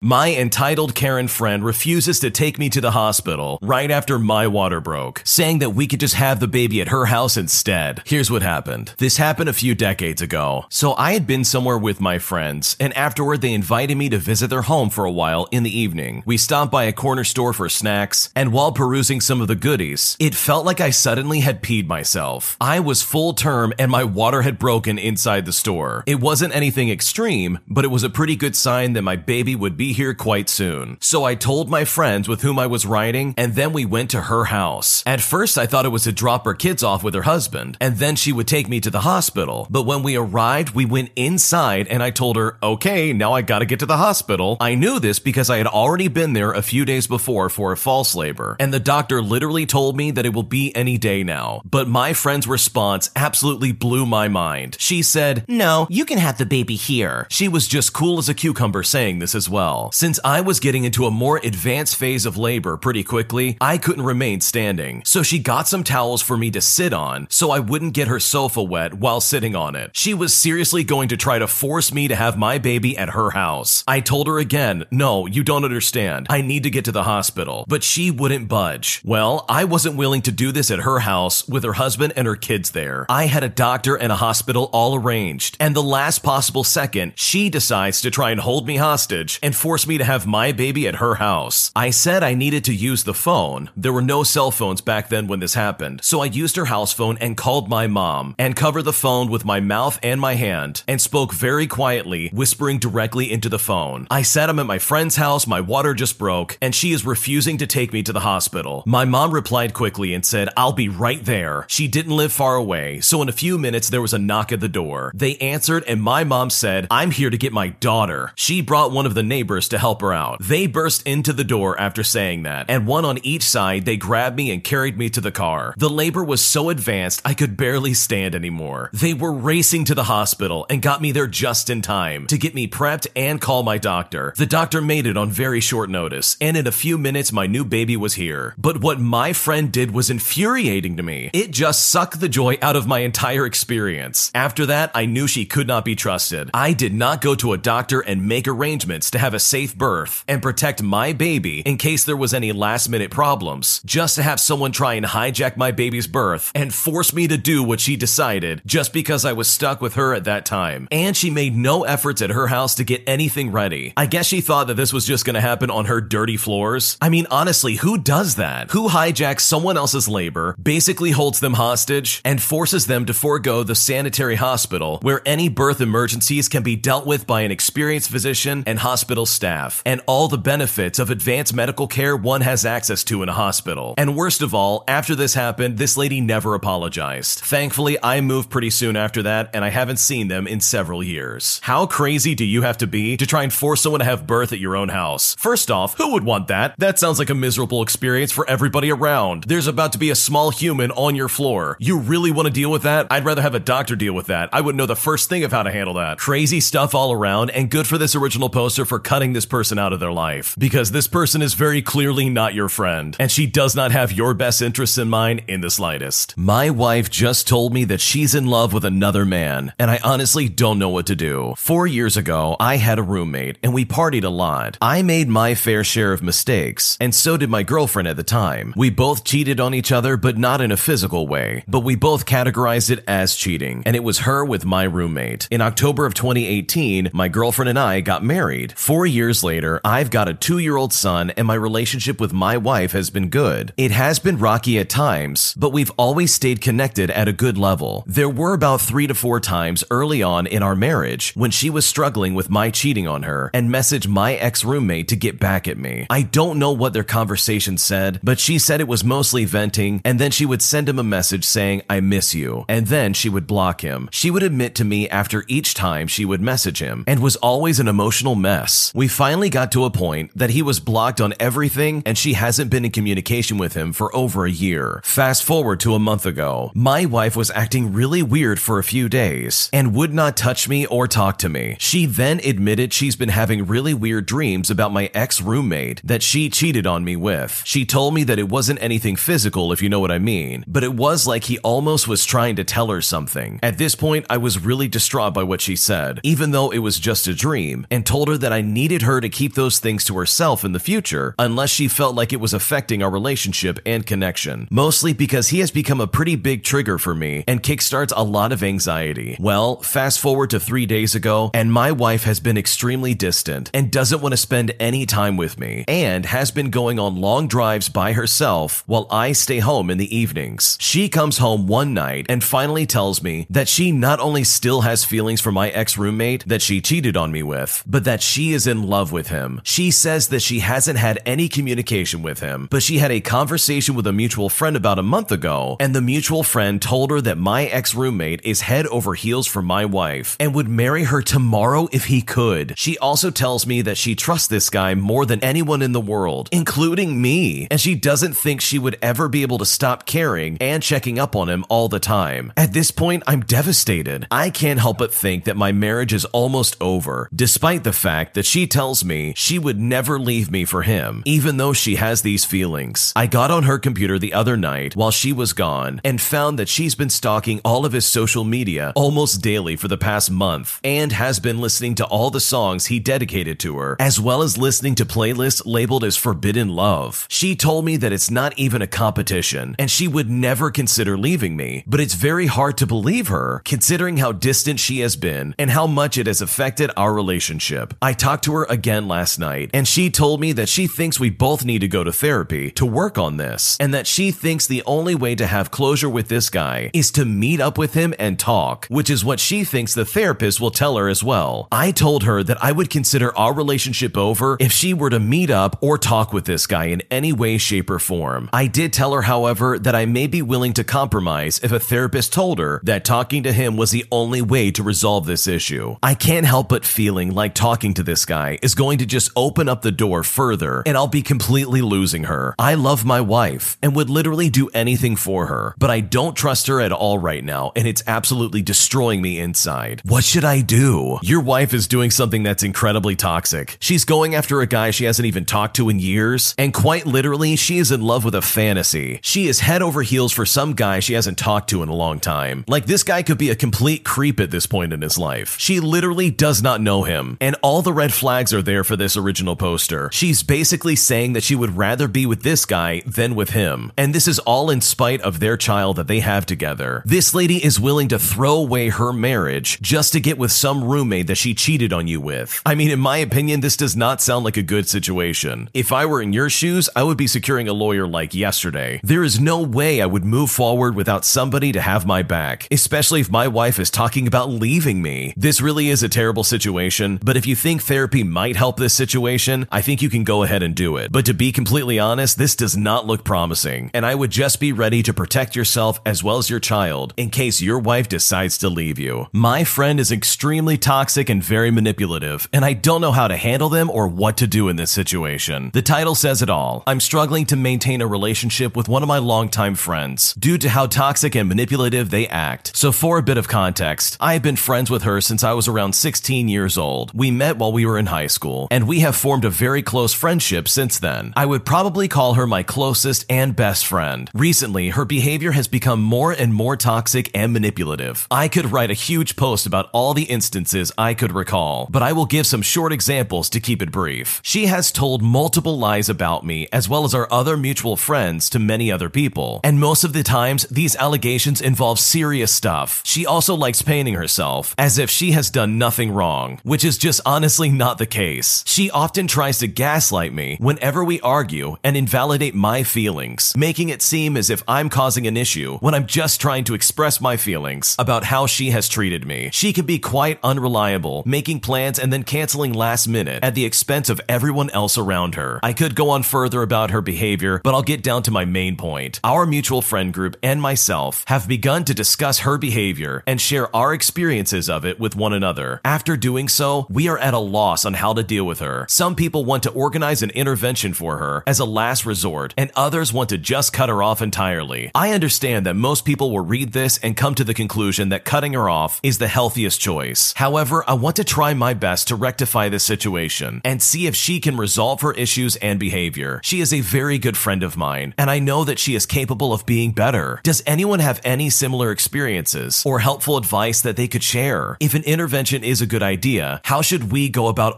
My entitled Karen friend refuses to take me to the hospital right after my water broke, saying that we could just have the baby at her house instead. Here's what happened. This happened a few decades ago. So I had been somewhere with my friends, and afterward they invited me to visit their home for a while in the evening. We stopped by a corner store for snacks, and while perusing some of the goodies, it felt like I suddenly had peed myself. I was full term and my water had broken inside the store. It wasn't anything extreme, but it was a pretty good sign that my baby would be here quite soon. So I told my friends with whom I was riding, and then we went to her house. At first, I thought it was to drop her kids off with her husband, and then she would take me to the hospital. But when we arrived, we went inside, and I told her, okay, now I gotta get to the hospital. I knew this because I had already been there a few days before for a false labor, and the doctor literally told me that it will be any day now. But my friend's response absolutely blew my mind. She said, no, you can have the baby here. She was just cool as a cucumber saying this as well. Since I was getting into a more advanced phase of labor pretty quickly, I couldn't remain standing. So she got some towels for me to sit on so I wouldn't get her sofa wet while sitting on it. She was seriously going to try to force me to have my baby at her house. I told her again, no, you don't understand. I need to get to the hospital. But she wouldn't budge. Well, I wasn't willing to do this at her house with her husband and her kids there. I had a doctor and a hospital all arranged. And the last possible second, she decides to try and hold me hostage and force me to have my baby at her house. I said I needed to use the phone. There were no cell phones back then when this happened, so I used her house phone and called my mom and covered the phone with my mouth and my hand and spoke very quietly, whispering directly into the phone. I said I'm at my friend's house, my water just broke, and she is refusing to take me to the hospital. My mom replied quickly and said, I'll be right there. She didn't live far away, so in a few minutes there was a knock at the door. They answered, and my mom said, I'm here to get my daughter. She brought one of the neighbors to help her out. They burst into the door after saying that, and one on each side, they grabbed me and carried me to the car. The labor was so advanced, I could barely stand anymore. They were racing to the hospital and got me there just in time to get me prepped and call my doctor. The doctor made it on very short notice, and in a few minutes, my new baby was here. But what my friend did was infuriating to me. It just sucked the joy out of my entire experience. After that, I knew she could not be trusted. I did not go to a doctor and make arrangements to have a safe birth and protect my baby in case there was any last minute problems, just to have someone try and hijack my baby's birth and force me to do what she decided just because I was stuck with her at that time. And she made no efforts at her house to get anything ready. I guess she thought that this was just gonna happen on her dirty floors. I mean, honestly, who does that? Who hijacks someone else's labor, basically holds them hostage, and forces them to forego the sanitary hospital where any birth emergencies can be dealt with by an experienced physician and hospital staff, and all the benefits of advanced medical care one has access to in a hospital. And worst of all, after this happened, this lady never apologized. Thankfully, I moved pretty soon after that, and I haven't seen them in several years. How crazy do you have to be to try and force someone to have birth at your own house? First off, who would want that? That sounds like a miserable experience for everybody around. There's about to be a small human on your floor. You really want to deal with that? I'd rather have a doctor deal with that. I wouldn't know the first thing of how to handle that. Crazy stuff all around, and good for this original poster for cutting this person out of their life. Because this person is very clearly not your friend, and she does not have your best interests in mind in the slightest. My wife just told me that she's in love with another man, and I honestly don't know what to do. Four years ago, I had a roommate, and we partied a lot. I made my fair share of mistakes, and so did my girlfriend at the time. We both cheated on each other, but not in a physical way, but we both categorized it as cheating, and it was her with my roommate. In October of 2018, my girlfriend and I got married. Four years later, I've got a two year old son, and my relationship with my wife has been good. It has been rocky at times, but we've always stayed connected at a good level. There were about three to four times early on in our marriage when she was struggling with my cheating on her and messaged my ex roommate to get back at me. I don't know what their conversation said, but she said it was mostly venting, and then she would send him a message saying, I miss you, and then she would block him. She would admit to me after each time she would message him, and was always an emotional mess. We finally got to a point that he was blocked on everything, and she hasn't been in communication with him for over a year. Fast forward to a month ago, my wife was acting really weird for a few days and would not touch me or talk to me. She then admitted she's been having really weird dreams about my ex roommate that she cheated on me with. She told me that it wasn't anything physical, if you know what I mean, but it was like he almost was trying to tell her something. At this point, I was really distraught by what she said, even though it was just a dream, and told her that I needed needed her to keep those things to herself in the future unless she felt like it was affecting our relationship and connection. Mostly because he has become a pretty big trigger for me and kickstarts a lot of anxiety. Well, fast forward to three days ago, and my wife has been extremely distant and doesn't want to spend any time with me and has been going on long drives by herself while I stay home in the evenings. She comes home one night and finally tells me that she not only still has feelings for my ex roommate that she cheated on me with, but that she is in love with him. She says that she hasn't had any communication with him, but she had a conversation with a mutual friend about a month ago, and the mutual friend told her that my ex roommate is head over heels for my wife and would marry her tomorrow if he could. She also tells me that she trusts this guy more than anyone in the world, including me, and she doesn't think she would ever be able to stop caring and checking up on him all the time. At this point, I'm devastated. I can't help but think that my marriage is almost over, despite the fact that she tells me she would never leave me for him, even though she has these feelings. I got on her computer the other night while she was gone and found that she's been stalking all of his social media almost daily for the past month and has been listening to all the songs he dedicated to her, as well as listening to playlists labeled as Forbidden Love. She told me that it's not even a competition and she would never consider leaving me, but it's very hard to believe her considering how distant she has been and how much it has affected our relationship. I talked to her again last night and she told me that she thinks we both need to go to therapy to work on this and that she thinks the only way to have closure with this guy is to meet up with him and talk, which is what she thinks the therapist will tell her as well. I told her that I would consider our relationship over if she were to meet up or talk with this guy in any way, shape, or form. I did tell her, however, that I may be willing to compromise if a therapist told her that talking to him was the only way to resolve this issue. I can't help but feeling like talking to this guy is going to just open up the door further and I'll be completely losing her. I love my wife and would literally do anything for her, but I don't trust her at all right now and it's absolutely destroying me inside. What should I do? Your wife is doing something that's incredibly toxic. She's going after a guy she hasn't even talked to in years, and quite literally, she is in love with a fantasy. She is head over heels for some guy she hasn't talked to in a long time. Like this guy could be a complete creep at this point in his life. She literally does not know him, and all the red flags are there for this original poster. She's basically saying that she would rather be with this guy than with him, and this is all in spite of their child that they have together. This lady is willing to throw away her marriage just to get with some roommate that she cheated on you with. I mean, in my opinion, this does not sound like a good situation. If I were in your shoes, I would be securing a lawyer like yesterday. There is no way I would move forward without somebody to have my back, especially if my wife is talking about leaving me. This really is a terrible situation, but if you think therapy might help this situation, I think you can go ahead and do it. But to be completely honest, this does not look promising, and I would just be ready to protect yourself as well as your child in case your wife decides to leave you. My friend is extremely toxic and very manipulative, and I don't know how to handle them or what to do in this situation. The title says it all. I'm struggling to maintain a relationship with one of my longtime friends due to how toxic and manipulative they act. So, for a bit of context, I have been friends with her since I was around 16 years old. We met while we were in high school, and we have formed a very close friendship since then. I would probably call her my closest and best friend. Recently, her behavior has become more and more toxic and manipulative. I could write a huge post about all the instances I could recall, but I will give some short examples to keep it brief. She has told multiple lies about me, as well as our other mutual friends, to many other people, and most of the times, these allegations involve serious stuff. She also likes painting herself as if she has done nothing wrong, which is just honestly not the case. She often tries to gaslight me whenever we argue and invalidate my feelings, making it seem as if I'm causing an issue when I'm just trying to express my feelings about how she has treated me. She can be quite unreliable, making plans and then canceling last minute at the expense of everyone else around her. I could go on further about her behavior, but I'll get down to my main point. Our mutual friend group and myself have begun to discuss her behavior and share our experiences of it with one another. After doing so, we are at a loss on how to deal with her. Some people want to organize an intervention for her as a last resort, and others want to just cut her off entirely. I understand that most people will read this and come to the conclusion that cutting her off is the healthiest choice. However, I want to try my best to rectify this situation and see if she can resolve her issues and behavior. She is a very good friend of mine, and I know that she is capable of being better. Does anyone have any similar experiences or helpful advice that they could share? If an intervention is a good idea, how should we go about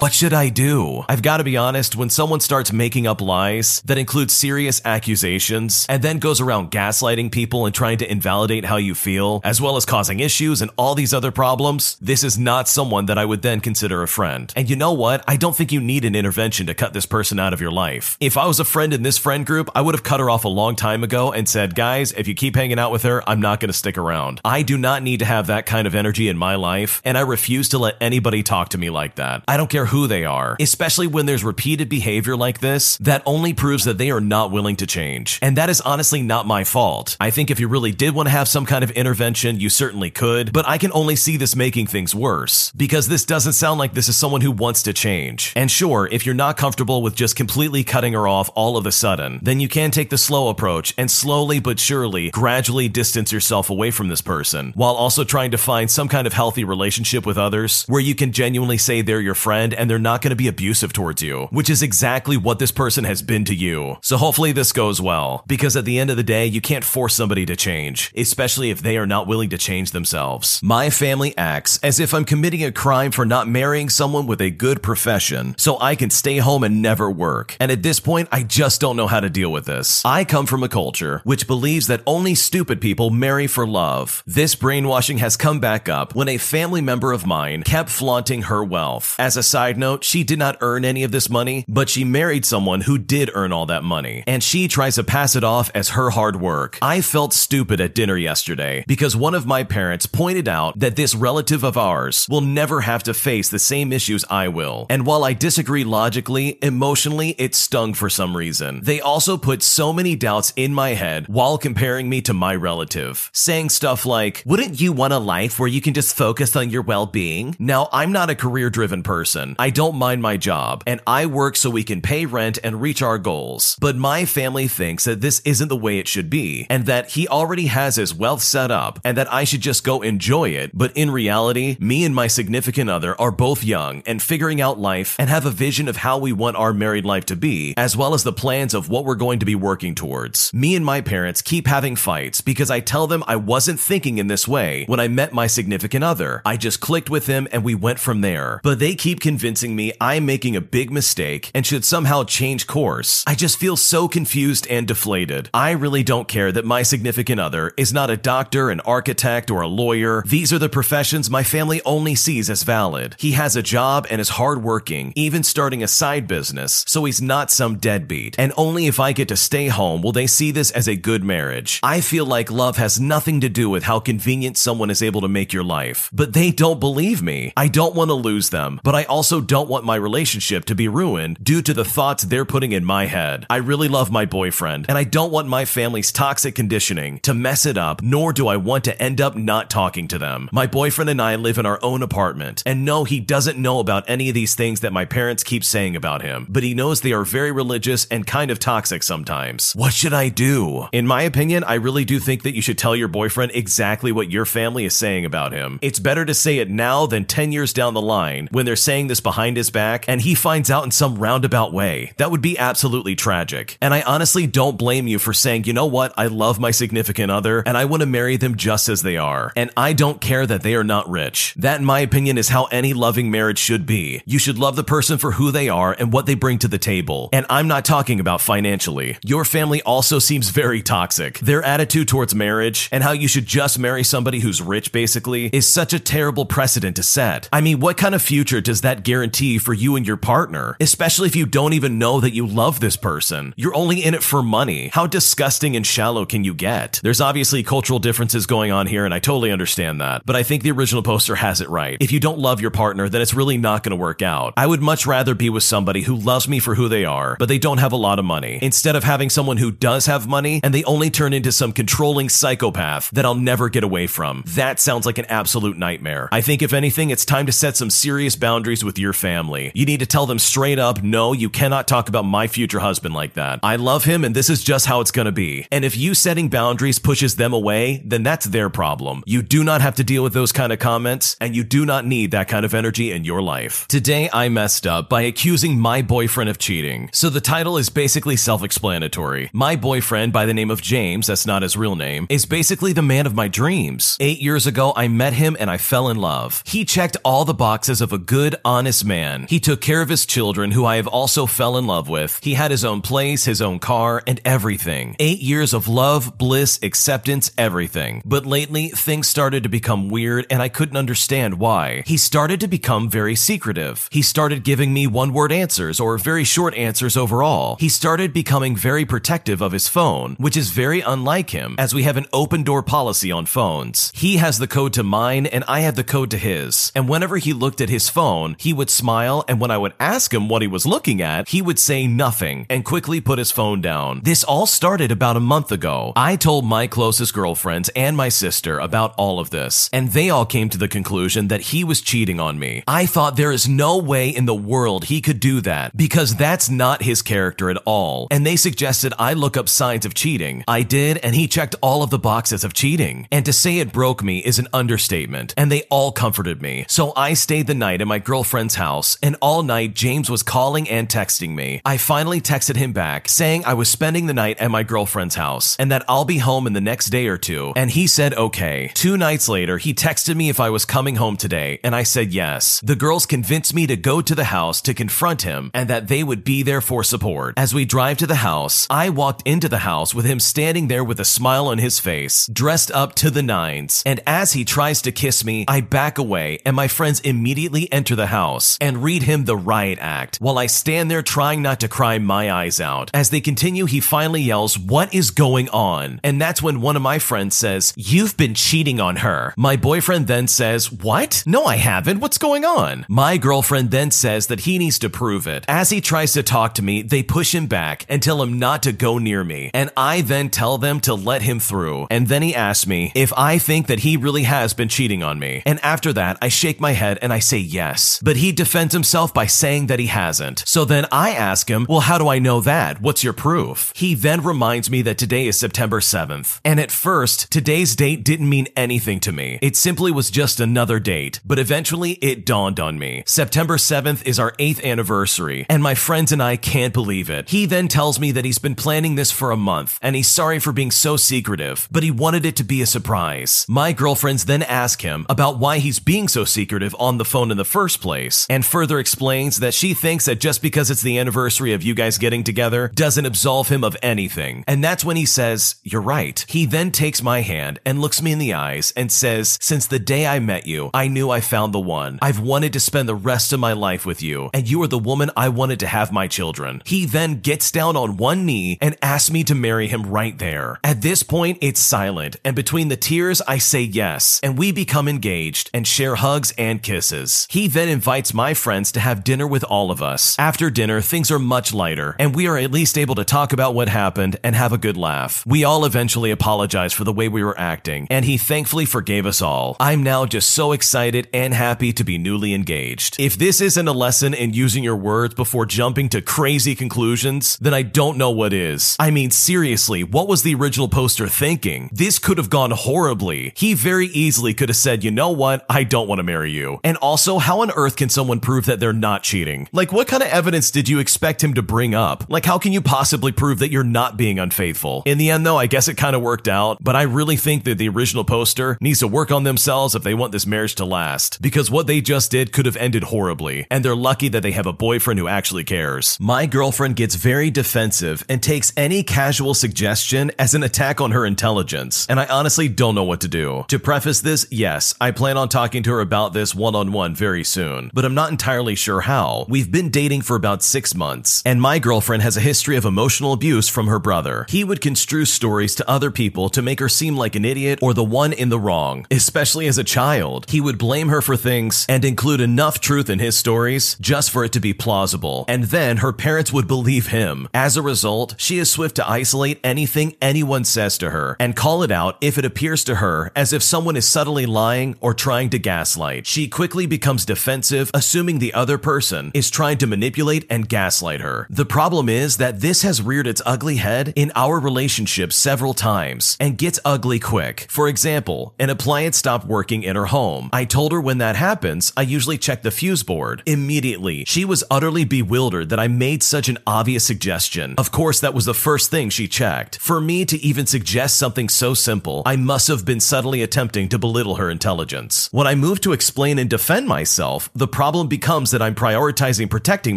What should I do? I've got to be honest, when someone starts making up lies that include serious accusations and then goes around gaslighting people and trying to invalidate how you feel, as well as causing issues and all these other problems, this is not someone that I would then consider a friend. And you know what? I don't think you need an intervention to cut this person out of your life. If I was a friend in this friend group, I would have cut her off a long time ago and said, guys, if you keep hanging out with her, I'm not going to stick around. I do not need to have that kind of energy in my life, and I refuse to let anybody talk to me like that. I don't who they are, especially when there's repeated behavior like this that only proves that they are not willing to change. And that is honestly not my fault. I think if you really did want to have some kind of intervention, you certainly could, but I can only see this making things worse because this doesn't sound like this is someone who wants to change. And sure, if you're not comfortable with just completely cutting her off all of a sudden, then you can take the slow approach and slowly but surely gradually distance yourself away from this person while also trying to find some kind of healthy relationship with others where you can genuinely say they're your friend and they're not going to be abusive towards you, which is exactly what this person has been to you. So hopefully this goes well, because at the end of the day, you can't force somebody to change, especially if they are not willing to change themselves. My family acts as if I'm committing a crime for not marrying someone with a good profession, so I can stay home and never work. And at this point, I just don't know how to deal with this. I come from a culture which believes that only stupid people marry for love. This brainwashing has come back up when a family member of mine kept flaunting her wealth. As a side note, she did not earn any of this money, but she married someone who did earn all that money, and she tries to pass it off as her hard work. I felt stupid at dinner yesterday because one of my parents pointed out that this relative of ours will never have to face the same issues I will. And while I disagree logically, emotionally, it stung for some reason. They also put so many doubts in my head while comparing me to my relative, saying stuff like, Wouldn't you want a life where you can just focus on your well being? Now, I'm not a career driven person. I don't mind my job, and I work so we can pay rent and reach our goals. But my family thinks that this isn't the way it should be, and that he already has his wealth set up, and that I should just go enjoy it. But in reality, me and my significant other are both young and figuring out life and have a vision of how we want our married life to be, as well as the plans of what we're going to be working towards. Me and my parents keep having fights because I tell them I wasn't thinking in this way when I met my significant other. I just clicked with him and we went from there. But they keep convincing me I'm making a big mistake and should somehow change course. I just feel so confused and deflated. I really don't care that my significant other is not a doctor, an architect, or a lawyer. These are the professions my family only sees as valid. He has a job and is hardworking, even starting a side business, so he's not some deadbeat. And only if I get to stay home will they see this as a good marriage. I feel like love has nothing to do with how convenient someone is able to make your life. But they don't believe me. I don't want to lose them, but I also also don't want my relationship to be ruined due to the thoughts they're putting in my head. I really love my boyfriend, and I don't want my family's toxic conditioning to mess it up, nor do I want to end up not talking to them. My boyfriend and I live in our own apartment, and no, he doesn't know about any of these things that my parents keep saying about him, but he knows they are very religious and kind of toxic sometimes. What should I do? In my opinion, I really do think that you should tell your boyfriend exactly what your family is saying about him. It's better to say it now than 10 years down the line when they're saying this behind his back and he finds out in some roundabout way. That would be absolutely tragic. And I honestly don't blame you for saying, you know what, I love my significant other and I want to marry them just as they are. And I don't care that they are not rich. That, in my opinion, is how any loving marriage should be. You should love the person for who they are and what they bring to the table. And I'm not talking about financially. Your family also seems very toxic. Their attitude towards marriage and how you should just marry somebody who's rich, basically, is such a terrible precedent to set. I mean, what kind of future does that guarantee for you and your partner? Especially if you don't even know that you love this person. You're only in it for money. How disgusting and shallow can you get? There's obviously cultural differences going on here, and I totally understand that. But I think the original poster has it right. If you don't love your partner, then it's really not going to work out. I would much rather be with somebody who loves me for who they are, but they don't have a lot of money, instead of having someone who does have money and they only turn into some controlling psychopath that I'll never get away from. That sounds like an absolute nightmare. I think if anything, it's time to set some serious boundaries with your family. You need to tell them straight up, no, you cannot talk about my future husband like that. I love him and this is just how it's going to be. And if you setting boundaries pushes them away, then that's their problem. You do not have to deal with those kind of comments and you do not need that kind of energy in your life. Today, I messed up by accusing my boyfriend of cheating. So the title is basically self-explanatory. My boyfriend by the name of James, that's not his real name, is basically the man of my dreams. Eight years ago, I met him and I fell in love. He checked all the boxes of a good, honest man. He took care of his children, who I have also fell in love with. He had his own place, his own car, and everything. Eight years of love, bliss, acceptance, everything. But lately, things started to become weird and I couldn't understand why. He started to become very secretive. He started giving me one word answers or very short answers overall. He started becoming very protective of his phone, which is very unlike him, as we have an open door policy on phones. He has the code to mine and I have the code to his. And whenever he looked at his phone, he would smile and when I would ask him what he was looking at, he would say nothing and quickly put his phone down. This all started about a month ago. I told my closest girlfriends and my sister about all of this, and they all came to the conclusion that he was cheating on me. I thought there is no way in the world he could do that because that's not his character at all. And they suggested I look up signs of cheating. I did, and he checked all of the boxes of cheating. And to say it broke me is an understatement, and they all comforted me. So I stayed the night at my girlfriend's house, and all night James was calling and texting me. I finally texted him back saying I was spending the night at my girlfriend's house and that I'll be home in the next day or two, and he said okay. Two nights later, he texted me if I was coming home today, and I said yes. The girls convinced me to go to the house to confront him and that they would be there for support. As we drive to the house, I walked into the house with him standing there with a smile on his face, dressed up to the nines, and as he tries to kiss me, I back away and my friends immediately enter the house and read him the riot act while I stand there trying not to cry my eyes out. As they continue, he finally yells, What is going on? And that's when one of my friends says, You've been cheating on her. My boyfriend then says, What? No, I haven't. What's going on? My girlfriend then says that he needs to prove it. As he tries to talk to me, they push him back and tell him not to go near me. And I then tell them to let him through. And then he asks me if I think that he really has been cheating on me. And after that, I shake my head and I say yes. But he defends himself by saying that he hasn't. So then I ask him, Well, how do I know that? What's your proof? He then reminds me that today is September 7th. And at first, today's date didn't mean anything to me. It simply was just another date. But eventually, it dawned on me. September 7th is our eighth anniversary, and my friends and I can't believe it. He then tells me that he's been planning this for a month, and he's sorry for being so secretive, but he wanted it to be a surprise. My girlfriends then ask him about why he's being so secretive on the phone in the first place, and further explains that she thinks that just because it's the anniversary of you guys getting together doesn't absolve him of anything. And that's when he says, You're right. He then takes my hand and looks me in the eyes and says, Since the day I met you, I knew I found the one. I've wanted to spend the rest of my life with you, and you are the woman I wanted to have my children. He then gets down on one knee and asks me to marry him right there. At this point, it's silent, and between the tears, I say yes, and we become engaged and share hugs and kisses. He then invites invites my friends to have dinner with all of us. After dinner, things are much lighter, and we are at least able to talk about what happened and have a good laugh. We all eventually apologize for the way we were acting, and he thankfully forgave us all. I'm now just so excited and happy to be newly engaged. If this isn't a lesson in using your words before jumping to crazy conclusions, then I don't know what is. I mean, seriously, what was the original poster thinking? This could have gone horribly. He very easily could have said, you know what, I don't want to marry you. And also, how on earth can someone prove that they're not cheating? Like, what kind of evidence did you expect him to bring up? Like, how can you possibly prove that you're not being unfaithful? In the end, though, I guess it kind of worked out, but I really think that the original poster needs to work on themselves if they want this marriage to last. Because what they just did could have ended horribly, and they're lucky that they have a boyfriend who actually cares. My girlfriend gets very defensive and takes any casual suggestion as an attack on her intelligence, and I honestly don't know what to do. To preface this, yes, I plan on talking to her about this one on one very soon, but I'm not entirely sure how. We've been dating for about six months, and my girlfriend has a history of emotional abuse from her brother. He would construe stories to other people to make her seem like an idiot or the one in the wrong, especially as a child. He would blame her for things and include enough truth in his stories just for it to be plausible, and then her parents would believe him. As a result, she is swift to isolate anything anyone says to her and call it out if it appears to her as if someone is subtly lying or trying to gaslight. She quickly becomes defensive, assuming the other person is trying to manipulate and gaslight her. The problem is that this has reared its ugly head in our relationship several times and gets ugly quick. For example, an appliance stopped working in her home. I told her when that happens, I usually check the fuse board. Immediately, she was utterly bewildered that I made such an obvious suggestion. Of course, that was the first thing she checked. For me to even suggest something so simple, I must have been subtly attempting to belittle her intelligence. When I moved to explain and defend myself, the problem becomes that I'm prioritizing protecting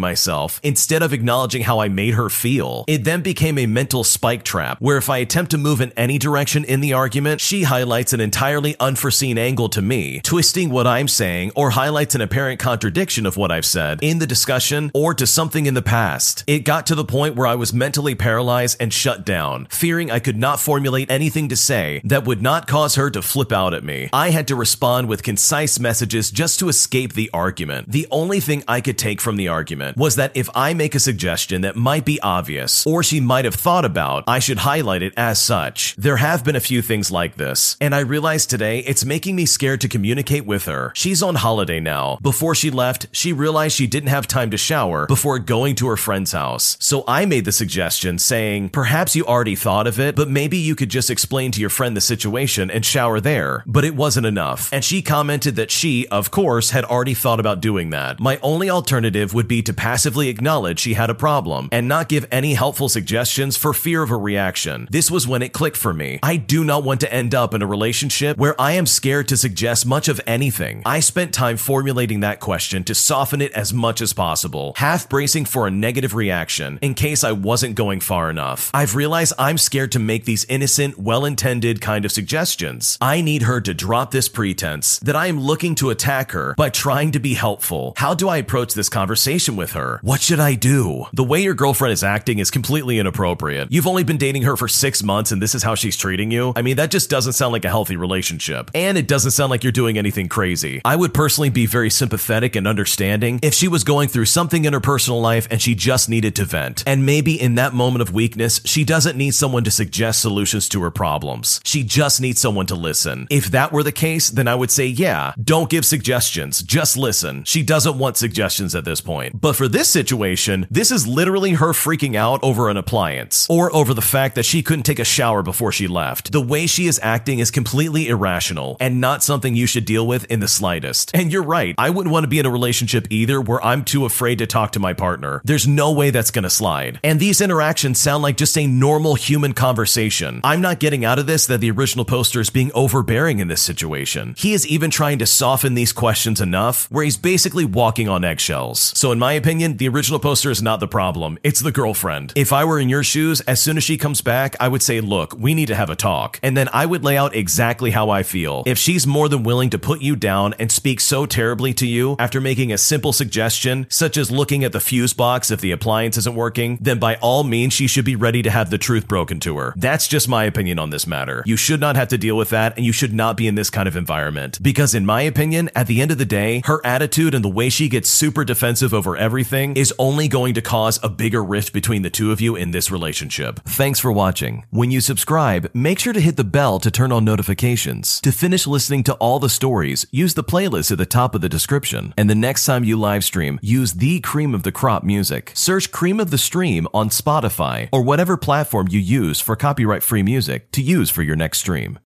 myself instead of acknowledging how I made her feel. It then became a mental spike trap where if I attempt to move in any direction in the argument, she highlights an entirely unforeseen angle to me, twisting what I'm saying or highlights an apparent contradiction of what I've said in the discussion or to something in the past. It got to the point where I was mentally paralyzed and shut down, fearing I could not formulate anything to say that would not cause her to flip out at me. I had to respond with concise messages just to escape the argument. The only thing I could take from the argument was that if I make a suggestion that might be obvious or she might have thought about, I should highlight it as such. There have been a few things like this, and I realized today it's making me scared to communicate with her. She's on holiday now. Before she left, she realized she didn't have time to shower before going to her friend's house. So I made the suggestion saying, perhaps you already thought of it, but maybe you could just explain to your friend the situation and shower there. But it wasn't enough. And she commented that she, of course, had already thought about doing that. My only alternative would be to passively acknowledge she had a problem and not give any helpful suggestions for fear of a reaction. This was when it clicked for me. I do not want to end up in a relationship where I am scared to suggest much of anything. I spent time formulating that question to soften it as much as possible, half bracing for a negative reaction in case I wasn't going far enough. I've realized I'm scared to make these innocent, well intended kind of suggestions. I need her to drop this pretense that I am looking to attack her by trying to be helpful. How do I approach this conversation with her? What should I do? The way your girlfriend is acting is completely inappropriate. You've only been dating her for six months and this is how she's treating you. I mean, that just doesn't sound like a healthy relationship. And it doesn't sound like you're doing anything crazy. I would personally be very sympathetic and understanding if she was going through something in her personal life and she just needed to vent. And maybe in that moment of weakness, she doesn't need someone to suggest solutions to her problems. She just needs someone to listen. If that were the case, then I would say, yeah, don't give suggestions, just listen. She doesn't want suggestions at this point. But for this situation, this is literally her freaking out over an appliance or over the fact that she couldn't take a shower before she left. The way she is acting is completely irrational and not something you should deal with in the slightest. And you're right, I wouldn't want to be in a relationship either where I'm too afraid to talk to my partner. There's no way that's gonna slide. And these interactions sound like just a normal human conversation. I'm not getting out of this that the original poster is being overbearing in this situation. He is even trying to soften these questions enough where he's basically walking on eggshells. So, in my opinion, the original poster is not the problem, it's the girlfriend. If I were in your shoes, as soon as she comes back, I would say, Look, we need to have a talk. And then I would lay out exactly how I feel. If she's more than willing to put you down and speak so terribly to you after making a simple suggestion, such as looking at the fuse box if the appliance isn't working, then by all means, she should be ready to have the truth broken to her. That's just my opinion on this matter. You should not have to deal with that, and you should not be in this kind of environment. Because, in my opinion, at the end of the day, her attitude attitude and the way she gets super defensive over everything is only going to cause a bigger rift between the two of you in this relationship. Thanks for watching. When you subscribe, make sure to hit the bell to turn on notifications. To finish listening to all the stories, use the playlist at the top of the description. And the next time you live stream, use the cream of the crop music. Search Cream of the Stream on Spotify or whatever platform you use for copyright free music to use for your next stream.